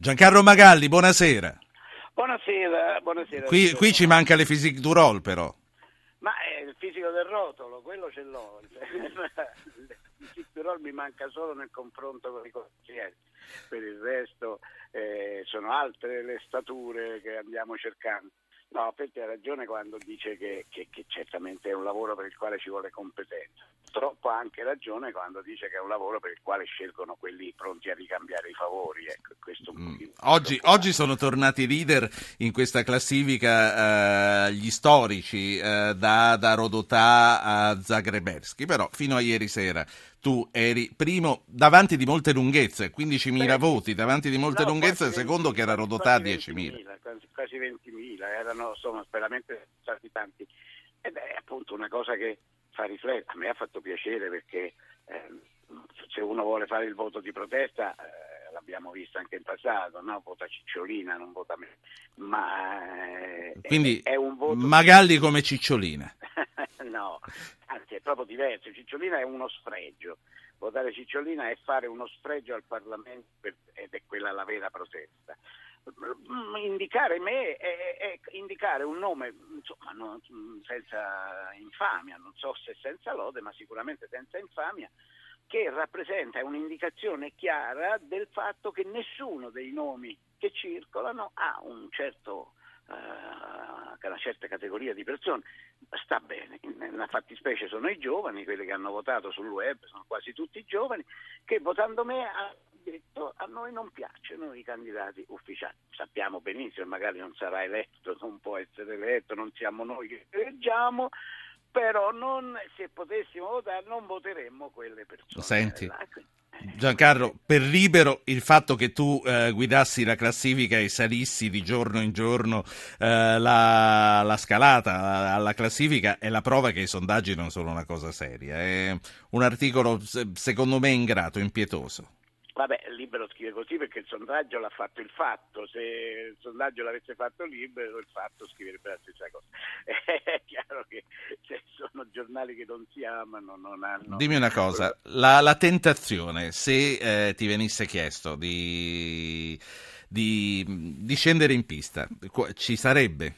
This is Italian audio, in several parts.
Giancarlo Magalli, buonasera. Buonasera, buonasera. Qui, qui ci manca le physique du role però. Ma è il fisico del rotolo, quello ce l'ho. il fisico du role mi manca solo nel confronto con i consiglieri. Per il resto eh, sono altre le stature che andiamo cercando. No, Peppe ha ragione quando dice che, che, che, certamente è un lavoro per il quale ci vuole competenza. Troppo ha anche ragione quando dice che è un lavoro per il quale scelgono quelli pronti a ricambiare i favori. Ecco, mm. oggi, oggi, sono tornati leader in questa classifica eh, gli storici, eh, da, da Rodotà a Zagrebelski, però fino a ieri sera tu eri primo davanti di molte lunghezze, 15.000 Beh, voti, davanti di molte no, lunghezze, secondo che era Rodotà 10.000. Quasi, quasi 20.000, erano insomma veramente stati tanti. Ed è appunto una cosa che fa riflettere, a me ha fatto piacere perché eh, se uno vuole fare il voto di protesta... Eh, l'abbiamo visto anche in passato, no? vota Cicciolina, non vota me. Ma eh, Quindi è, è un voto Magalli come Cicciolina. no, anzi è proprio diverso. Cicciolina è uno sfregio. Votare Cicciolina è fare uno sfregio al Parlamento per, ed è quella la vera protesta. Indicare me è, è indicare un nome insomma, non, senza infamia, non so se senza lode, ma sicuramente senza infamia, che rappresenta un'indicazione chiara del fatto che nessuno dei nomi che circolano ha un certo, uh, una certa categoria di persone. Sta bene, nella fattispecie sono i giovani, quelli che hanno votato sul web, sono quasi tutti giovani, che votando me hanno detto a noi non piacciono i candidati ufficiali. Sappiamo benissimo, magari non sarà eletto, non può essere eletto, non siamo noi che eleggiamo, però non, se potessimo votare non voteremmo quelle persone. Senti. Giancarlo, per libero il fatto che tu eh, guidassi la classifica e salissi di giorno in giorno eh, la, la, scalata alla classifica è la prova che i sondaggi non sono una cosa seria. È un articolo secondo me ingrato, impietoso. Vabbè, libero scrive così perché il sondaggio l'ha fatto il fatto, se il sondaggio l'avesse fatto libero, il fatto scriverebbe la stessa cosa. È chiaro che se sono giornali che non si amano, non hanno... Dimmi una cosa, la, la tentazione, se eh, ti venisse chiesto di, di, di, scendere in pista, ci sarebbe?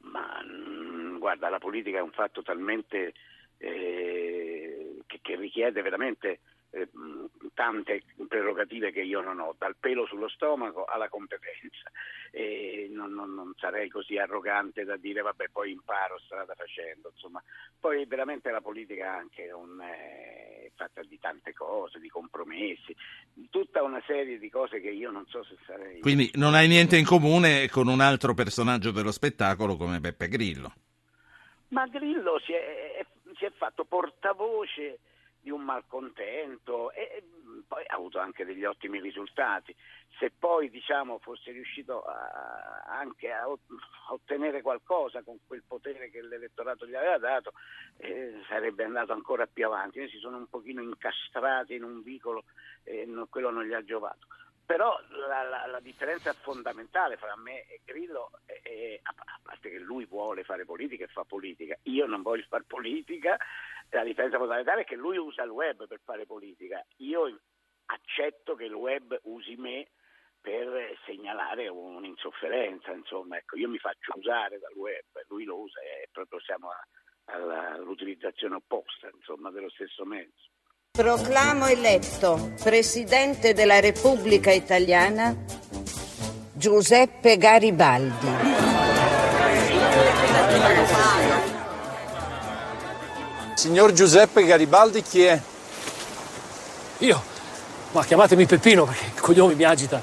Ma mm, guarda, la politica è un fatto talmente... Eh, che, che richiede veramente eh, tante prerogative che io non ho, dal pelo sullo stomaco alla competenza. E non, non, non, sarei così arrogante da dire vabbè poi imparo strada facendo, insomma. Poi veramente la politica anche un, eh, è fatta di tante cose, di compromessi, tutta una serie di cose che io non so se sarei... Quindi non hai niente in comune con un altro personaggio dello spettacolo come Beppe Grillo? Ma Grillo si è, si è fatto portavoce di un malcontento e poi ha avuto anche degli ottimi risultati. Se poi diciamo, fosse riuscito a, anche a, ottenere qualcosa con quel potere che l'elettorato gli aveva dato, eh, sarebbe andato ancora più avanti. Noi si sono un pochino incastrati in un vicolo e no, quello non gli ha giovato. Però la, la, la, differenza fondamentale fra me e Grillo è, è, a parte che lui vuole fare politica e fa politica, io non voglio fare politica, la differenza fondamentale è che lui usa il web per fare politica, io accetto che il web usi me per segnalare un'insofferenza, insomma, ecco, io mi faccio usare dal web, lui lo usa e proprio siamo all'utilizzazione opposta, insomma, dello stesso mezzo. Proclamo eletto Presidente della Repubblica Italiana Giuseppe Garibaldi. Signor Giuseppe Garibaldi, chi è? Io? Ma chiamatemi Peppino perché il cognome mi agita.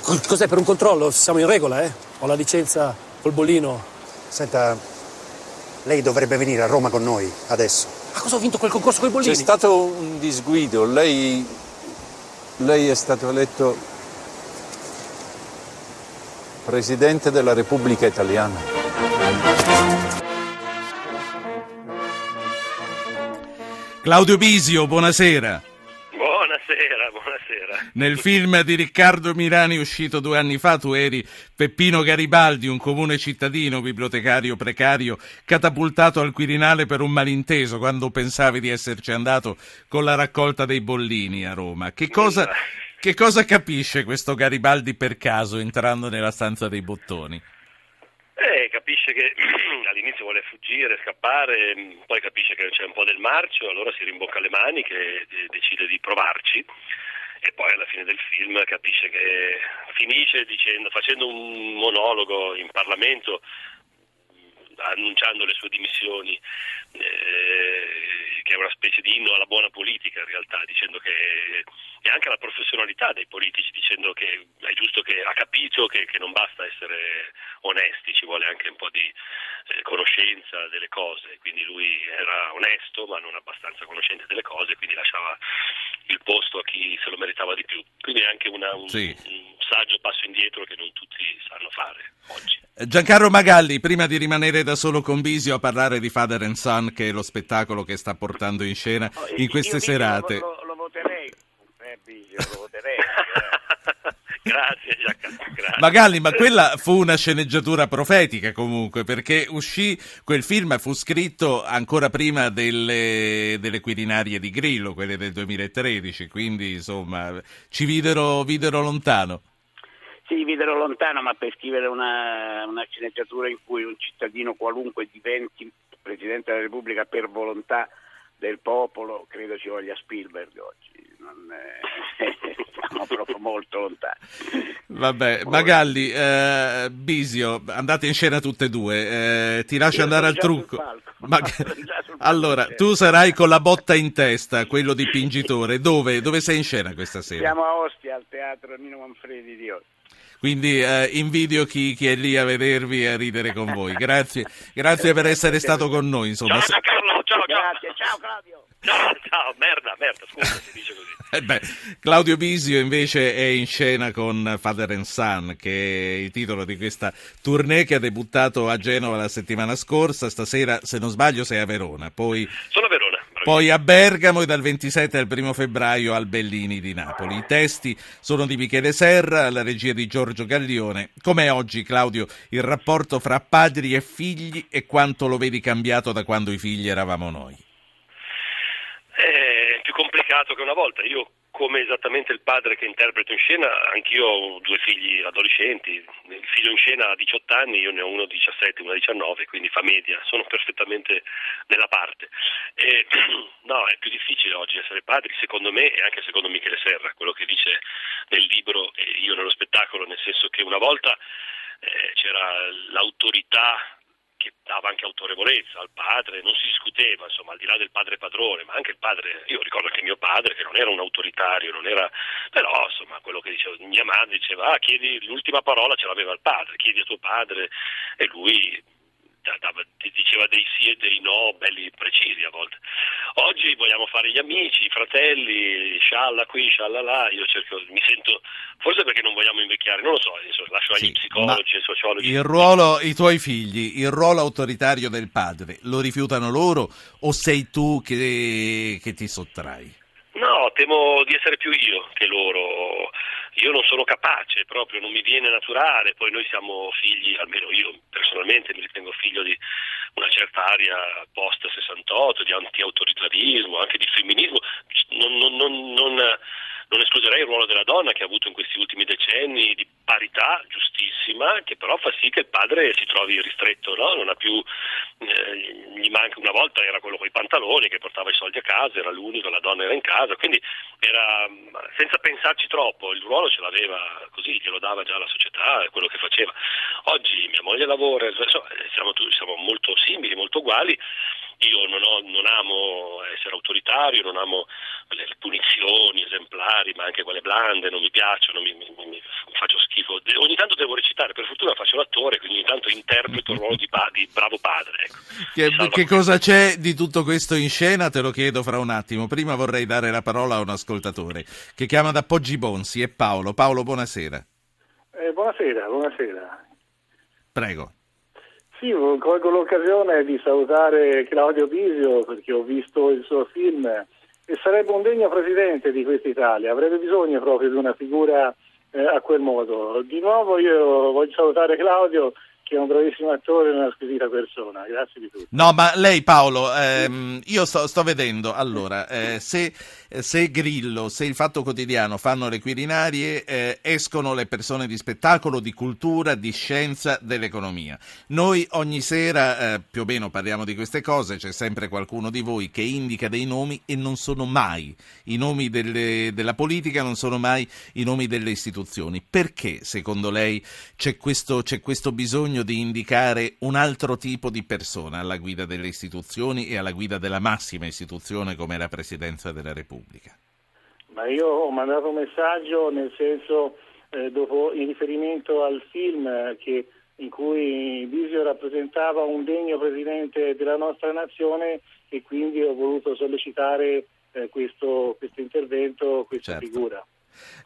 Cos'è per un controllo? Siamo in regola, eh? Ho la licenza col bollino. Senta, lei dovrebbe venire a Roma con noi adesso. Ma cosa ho vinto quel concorso con i bollini? C'è stato un disguido. Lei, lei è stato eletto Presidente della Repubblica Italiana. Claudio Bisio, buonasera. Buonasera, buonasera. Nel film di Riccardo Mirani uscito due anni fa tu eri Peppino Garibaldi, un comune cittadino, bibliotecario precario, catapultato al Quirinale per un malinteso quando pensavi di esserci andato con la raccolta dei bollini a Roma. Che cosa, Che cosa capisce questo Garibaldi per caso entrando nella stanza dei bottoni? Eh, capisce che all'inizio vuole fuggire, scappare, poi capisce che c'è un po' del marcio, allora si rimbocca le maniche e decide di provarci. E poi alla fine del film capisce che finisce dicendo, facendo un monologo in Parlamento annunciando le sue dimissioni, eh, che è una specie di inno alla buona politica in realtà, dicendo che e anche alla professionalità dei politici, dicendo che è giusto che ha capito che, che non basta essere onesti, ci vuole anche un po' di eh, conoscenza delle cose, quindi lui era onesto ma non abbastanza conoscente delle cose, quindi lasciava il posto a chi se lo meritava di più. Quindi è anche una, un, Sì. un saggio passo indietro che non tutti sanno fare oggi. Giancarlo Magalli, prima di rimanere da solo con Bisio a parlare di Father and Son, che è lo spettacolo che sta portando in scena in queste serate. Lo, lo, lo voterei, eh, Bisio, lo voterei. eh. Grazie Giancarlo, grazie. Magalli, ma quella fu una sceneggiatura profetica comunque, perché uscì, quel film fu scritto ancora prima delle, delle Quirinarie di Grillo, quelle del 2013, quindi insomma ci videro, videro lontano. Sì, videro lontano, ma per scrivere una, una sceneggiatura in cui un cittadino qualunque diventi Presidente della Repubblica per volontà del popolo, credo ci voglia Spielberg oggi. Non, eh, siamo proprio molto lontani. Vabbè, Magalli, eh, Bisio, andate in scena tutte e due, eh, ti lascio Io andare al trucco. Ma- allora, tu sarai con la botta in testa, quello di pingitore. Dove, dove sei in scena questa sera? Siamo a Ostia, al teatro Nino Manfredi di Ostia. Quindi eh, invidio chi, chi è lì a vedervi e a ridere con voi. Grazie, grazie per essere stato con noi. Insomma, Ciao Giancarlo, ciao, ciao. Grazie, ciao Claudio. Ciao, ciao, merda, merda, scusa, si dice così. Eh beh, Claudio Bisio invece è in scena con Father and Son, che è il titolo di questa tournée che ha debuttato a Genova la settimana scorsa. Stasera, se non sbaglio, sei a Verona. Poi Sono a Verona. bravissimo. Poi a Bergamo e dal 27 al 1 febbraio al Bellini di Napoli. I testi sono di Michele Serra, la regia di Giorgio Gaglione. Com'è oggi, Claudio, il rapporto fra padri e figli e quanto lo vedi cambiato da quando i figli eravamo noi? È più complicato che una volta. Io, come esattamente il padre che interpreto in scena, anch'io ho due figli adolescenti. Il figlio in scena ha 18 anni, io ne ho uno 17, uno 19, quindi fa media. Sono perfettamente nella parte. E, no, è più difficile oggi essere padri, secondo me, e anche secondo Michele Serra, quello che dice nel libro e io nello spettacolo, nel senso che una volta eh, c'era l'autorità che dava anche autorevolezza al padre, non si discuteva, insomma, al di là del padre padrone, ma anche il padre, io ricordo che mio padre, che non era un autoritario, non era, però insomma, quello che diceva, mia madre diceva, ah, chiedi, l'ultima parola ce l'aveva il padre, chiedi a tuo padre, e lui dava- diceva dei sì e dei no belli precisi a volte. Oggi vogliamo fare gli amici, i fratelli, scialla qui, scialla là, io cerco, mi sento, forse perché non vogliamo invecchiare, non lo so, lascio agli Sì, psicologi e sociologi. Il ruolo, i tuoi figli, il ruolo autoritario del padre, lo rifiutano loro o sei tu che, che ti sottrai? No, temo di essere più io che loro. Io non sono capace, proprio non mi viene naturale. Poi noi siamo figli, almeno io personalmente mi ritengo figlio di una certa area post 68, di anti-autoritarismo, anche di femminismo. Non, non- non- non- escluderei il ruolo della donna che ha avuto in questi ultimi decenni di parità giustissima, che però fa sì che il padre si trovi ristretto, no? non ha più, eh, gli manca una volta era quello con i pantaloni che portava i soldi a casa, era l'unico, la donna era in casa, quindi era senza pensarci troppo, il ruolo ce l'aveva così, glielo dava già la società, quello che faceva. Oggi mia moglie lavora, siamo, siamo molto simili, molto uguali. Io non, ho- non amo essere autoritario, non amo le, punizioni esemplari, ma anche quelle blande, non mi piacciono, mi, mi- mi- faccio schifo. De- ogni tanto devo recitare, per fortuna faccio l'attore, quindi ogni tanto interpreto il ruolo di, pa- di bravo padre. Ecco. Che, che cosa c'è di tutto questo in scena? Te lo chiedo fra un attimo. Prima vorrei dare la parola a un ascoltatore che chiama da Poggi Bonsi, è Paolo. Paolo, buonasera. Eh, buonasera, buonasera. Prego. Sì, colgo l'occasione di salutare Claudio Bisio perché ho visto il suo film e sarebbe un degno presidente di questa Italia, avrebbe bisogno proprio di una figura eh, a quel modo. Di nuovo io voglio salutare Claudio che è un bravissimo attore e una squisita persona. Grazie di tutto. No, ma lei Paolo, ehm, io sto, sto, vedendo, allora, eh, se, se, Grillo, se il Fatto Quotidiano fanno le Quirinarie, eh, escono le persone di spettacolo, di cultura, di scienza, dell'economia. Noi ogni sera, eh, più o meno, parliamo di queste cose, c'è sempre qualcuno di voi che indica dei nomi e non sono mai i nomi delle, della politica, non sono mai i nomi delle istituzioni. Perché, secondo lei, c'è questo, c'è questo bisogno bisogno di indicare un altro tipo di persona alla guida delle istituzioni e alla guida della massima istituzione come la Presidenza della Repubblica? Ma io ho mandato un messaggio nel senso, eh, dopo, in riferimento al film eh, che, in cui Visio rappresentava un degno Presidente della nostra nazione e quindi ho voluto sollecitare eh, questo, questo, intervento, questa certo. figura.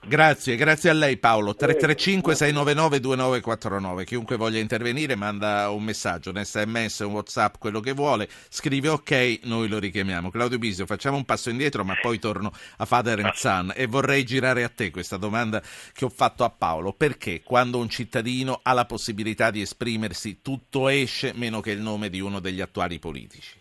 Grazie, grazie a lei Paolo. 335-699-2949. Chiunque voglia intervenire manda un messaggio, un sms, un whatsapp, quello che vuole, scrive ok, noi lo richiamiamo. Claudio Bisio, facciamo un passo indietro ma poi torno a Father and Son e vorrei girare a te questa domanda che ho fatto a Paolo. Perché quando un cittadino ha la possibilità di esprimersi tutto esce meno che il nome di uno degli attuali politici?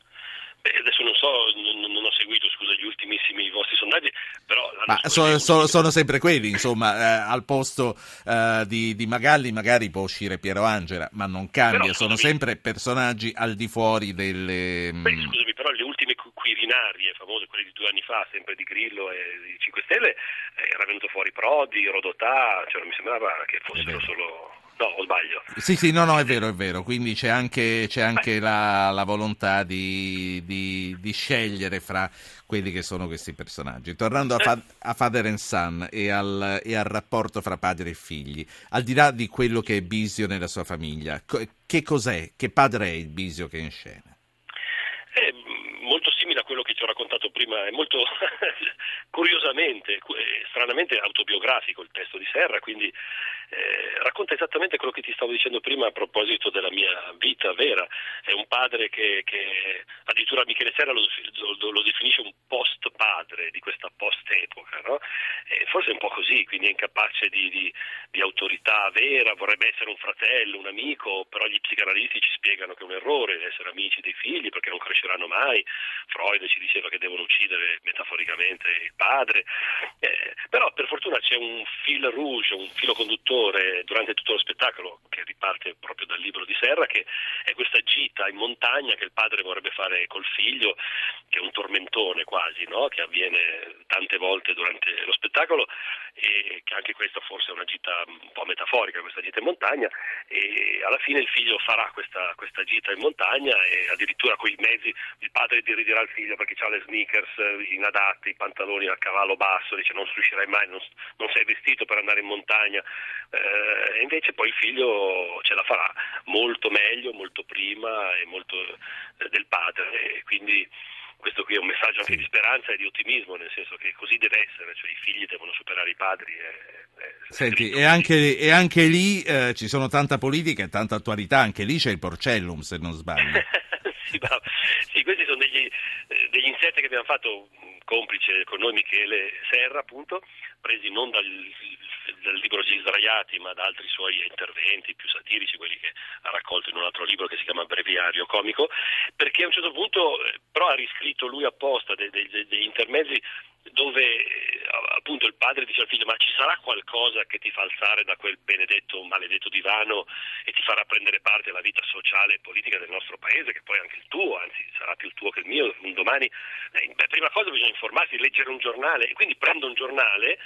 Beh, adesso non so, non, non ho seguito scusa, gli ultimissimi vostri sondaggi, però... Ma so, so, sono sempre quelli, insomma, eh, al posto eh, di, di, Magalli magari può uscire Piero Angela, ma non cambia, sono sempre personaggi al di fuori delle... Beh, mm, scusami, però le ultime quirinarie famose, quelle di due anni fa, sempre di Grillo e di 5 Stelle, eh, era venuto fuori Prodi, Rodotà, cioè non mi sembrava che fossero solo No, o sbaglio? Sì, sì, no, no, è vero, è vero. Quindi c'è anche, c'è anche la, la, volontà di, di, di, scegliere fra quelli che sono questi personaggi. Tornando a, fa, a Father and Son e al, e al, rapporto fra padre e figli, al di là di quello che è Bisio nella sua famiglia, che cos'è? Che padre è il Bisio che è in scena? È molto simile a quello che ti ho raccontato prima, è molto curiosamente, eh, stranamente autobiografico il testo di Serra, quindi eh, racconta esattamente quello che ti stavo dicendo prima a proposito della mia vita vera. È un padre che, che addirittura Michele Serra lo, lo, lo, definisce un post padre di questa post epoca, no? forse è un po' così, quindi è incapace di, di, di, autorità vera, vorrebbe essere un fratello, un amico, però gli psicanalisti ci spiegano che è un errore essere amici dei figli perché non cresceranno mai. Freud ci diceva che devono uccidere metaforicamente il padre, eh, però per fortuna c'è un fil rouge, un filo conduttore durante tutto lo spettacolo, che riparte proprio dal libro di Serra, che è questa gita in montagna che il padre vorrebbe fare col figlio, che è un tormentone quasi, no? che avviene volte durante lo spettacolo e che anche questa forse è una gita un po' metaforica, questa gita in montagna e alla fine il figlio farà questa, questa gita in montagna e addirittura con i mezzi il padre dirigerà il figlio perché ha le sneakers inadatte, i pantaloni a cavallo basso, dice non riuscirai mai, non, non sei vestito per andare in montagna, eh, e invece poi il figlio ce la farà molto meglio, molto prima e molto eh, del padre. E quindi questo qui è un messaggio anche sì. di speranza e di ottimismo, nel senso che così deve essere, cioè i figli devono superare i padri. E, e Senti, e anche, e anche, lì eh, ci sono tanta politica e tanta attualità, anche lì c'è il Porcellum se non sbaglio. sì, ma, sì, questi sono degli, eh, degli inserti che abbiamo fatto complice con noi Michele Serra, appunto, presi non dal, dal libro di Sdraiati, ma da altri suoi interventi più satirici, quelli che ha raccolto in un altro libro che si chiama Breviario comico, perché a un certo punto eh, però ha riscritto lui apposta dei, dei, degli intermezzi dove eh, appunto il padre dice al figlio ma ci sarà qualcosa che ti fa alzare da quel benedetto maledetto divano e ti farà prendere parte alla vita sociale e politica del nostro paese che poi è anche il tuo, anzi sarà più il tuo che il mio un domani? Eh, prima cosa bisogna informarsi, leggere un giornale e quindi prendo un giornale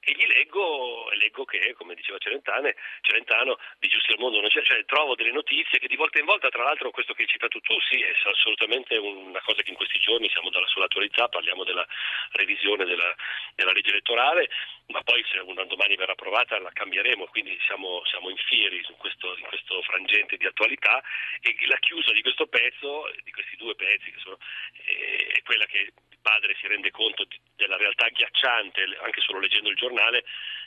e gli leggo, leggo che, come diceva Celentano, di Giusti al Mondo, cioè, cioè, trovo delle notizie che di volta in volta, tra l'altro questo che hai citato tu, sì, è assolutamente una cosa che in questi giorni siamo dalla sull'attualità, parliamo della revisione della, della legge elettorale, ma poi se un domani verrà approvata la cambieremo, quindi siamo, siamo in fieri in questo, in questo, frangente di attualità e la chiusa di questo pezzo, di questi due pezzi, che sono, è quella che padre si rende conto di, della realtà agghiacciante anche solo leggendo il giornale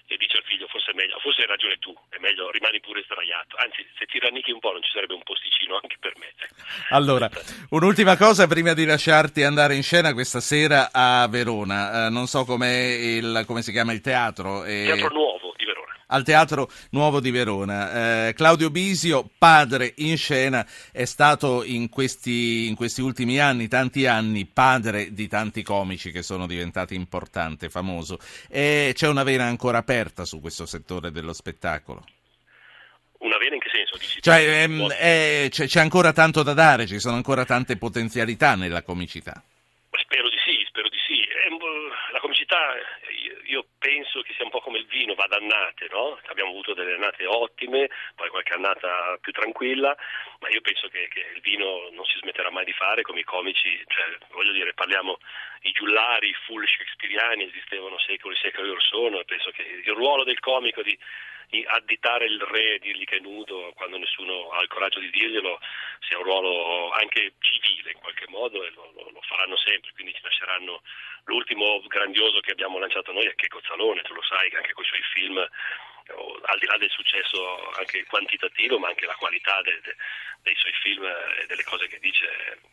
e dice al figlio forse è meglio, forse hai ragione tu, è meglio rimani pure sdraiato, anzi se ti rannichi un po' non ci sarebbe un posticino anche per me. Allora, un'ultima cosa prima di lasciarti andare in scena questa sera a Verona, eh, non so il, come si chiama il teatro. Eh... Teatro Nuovo. Al Teatro Nuovo di Verona. Eh, Claudio Bisio, padre in scena, è stato in questi, in questi ultimi anni, tanti anni, padre di tanti comici che sono diventati importanti, famoso. E c'è una vena ancora aperta su questo settore dello spettacolo. Una vena in che senso? Dici? Cioè, ehm, è- c'è, c'è ancora tanto da dare, ci sono ancora tante potenzialità nella comicità. Spero di sì, spero di sì. È un po'- la comicità, io, io penso che sia un po' come il vino, va ad annate, no? Abbiamo avuto delle annate ottime, poi qualche annata più tranquilla, ma io penso che, che il vino non si smetterà mai di fare come i comici, cioè, voglio dire, parliamo, i giullari, i full shakespeariani esistevano secoli e secoli or sono, e penso che il ruolo del comico di di additare il re e dirgli che è nudo quando nessuno ha il coraggio di dirglielo sia un ruolo anche civile in qualche modo e lo, lo- lo faranno sempre, quindi ci lasceranno l'ultimo grandioso che abbiamo lanciato noi è Checco Zalone, tu lo sai che anche con i suoi film al di là del successo anche quantitativo ma anche la qualità de- de- dei suoi film e delle cose che dice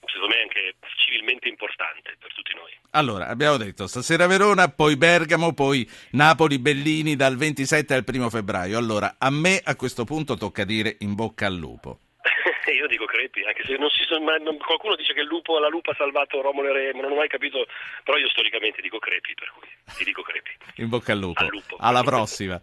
secondo me è anche civilmente importante per tutti noi. Allora, abbiamo detto stasera Verona, poi Bergamo, poi Napoli, Bellini dal 27 al 1 febbraio. Allora, a me a questo punto tocca dire in bocca al lupo. Io dico crepi, anche se non si sono mai- non- qualcuno dice che il lupo, la lupa ha salvato Romolo e Remo, non ho mai capito, però io storicamente dico crepi, per cui ti dico crepi. In bocca al lupo. Al lupo. Alla prossima.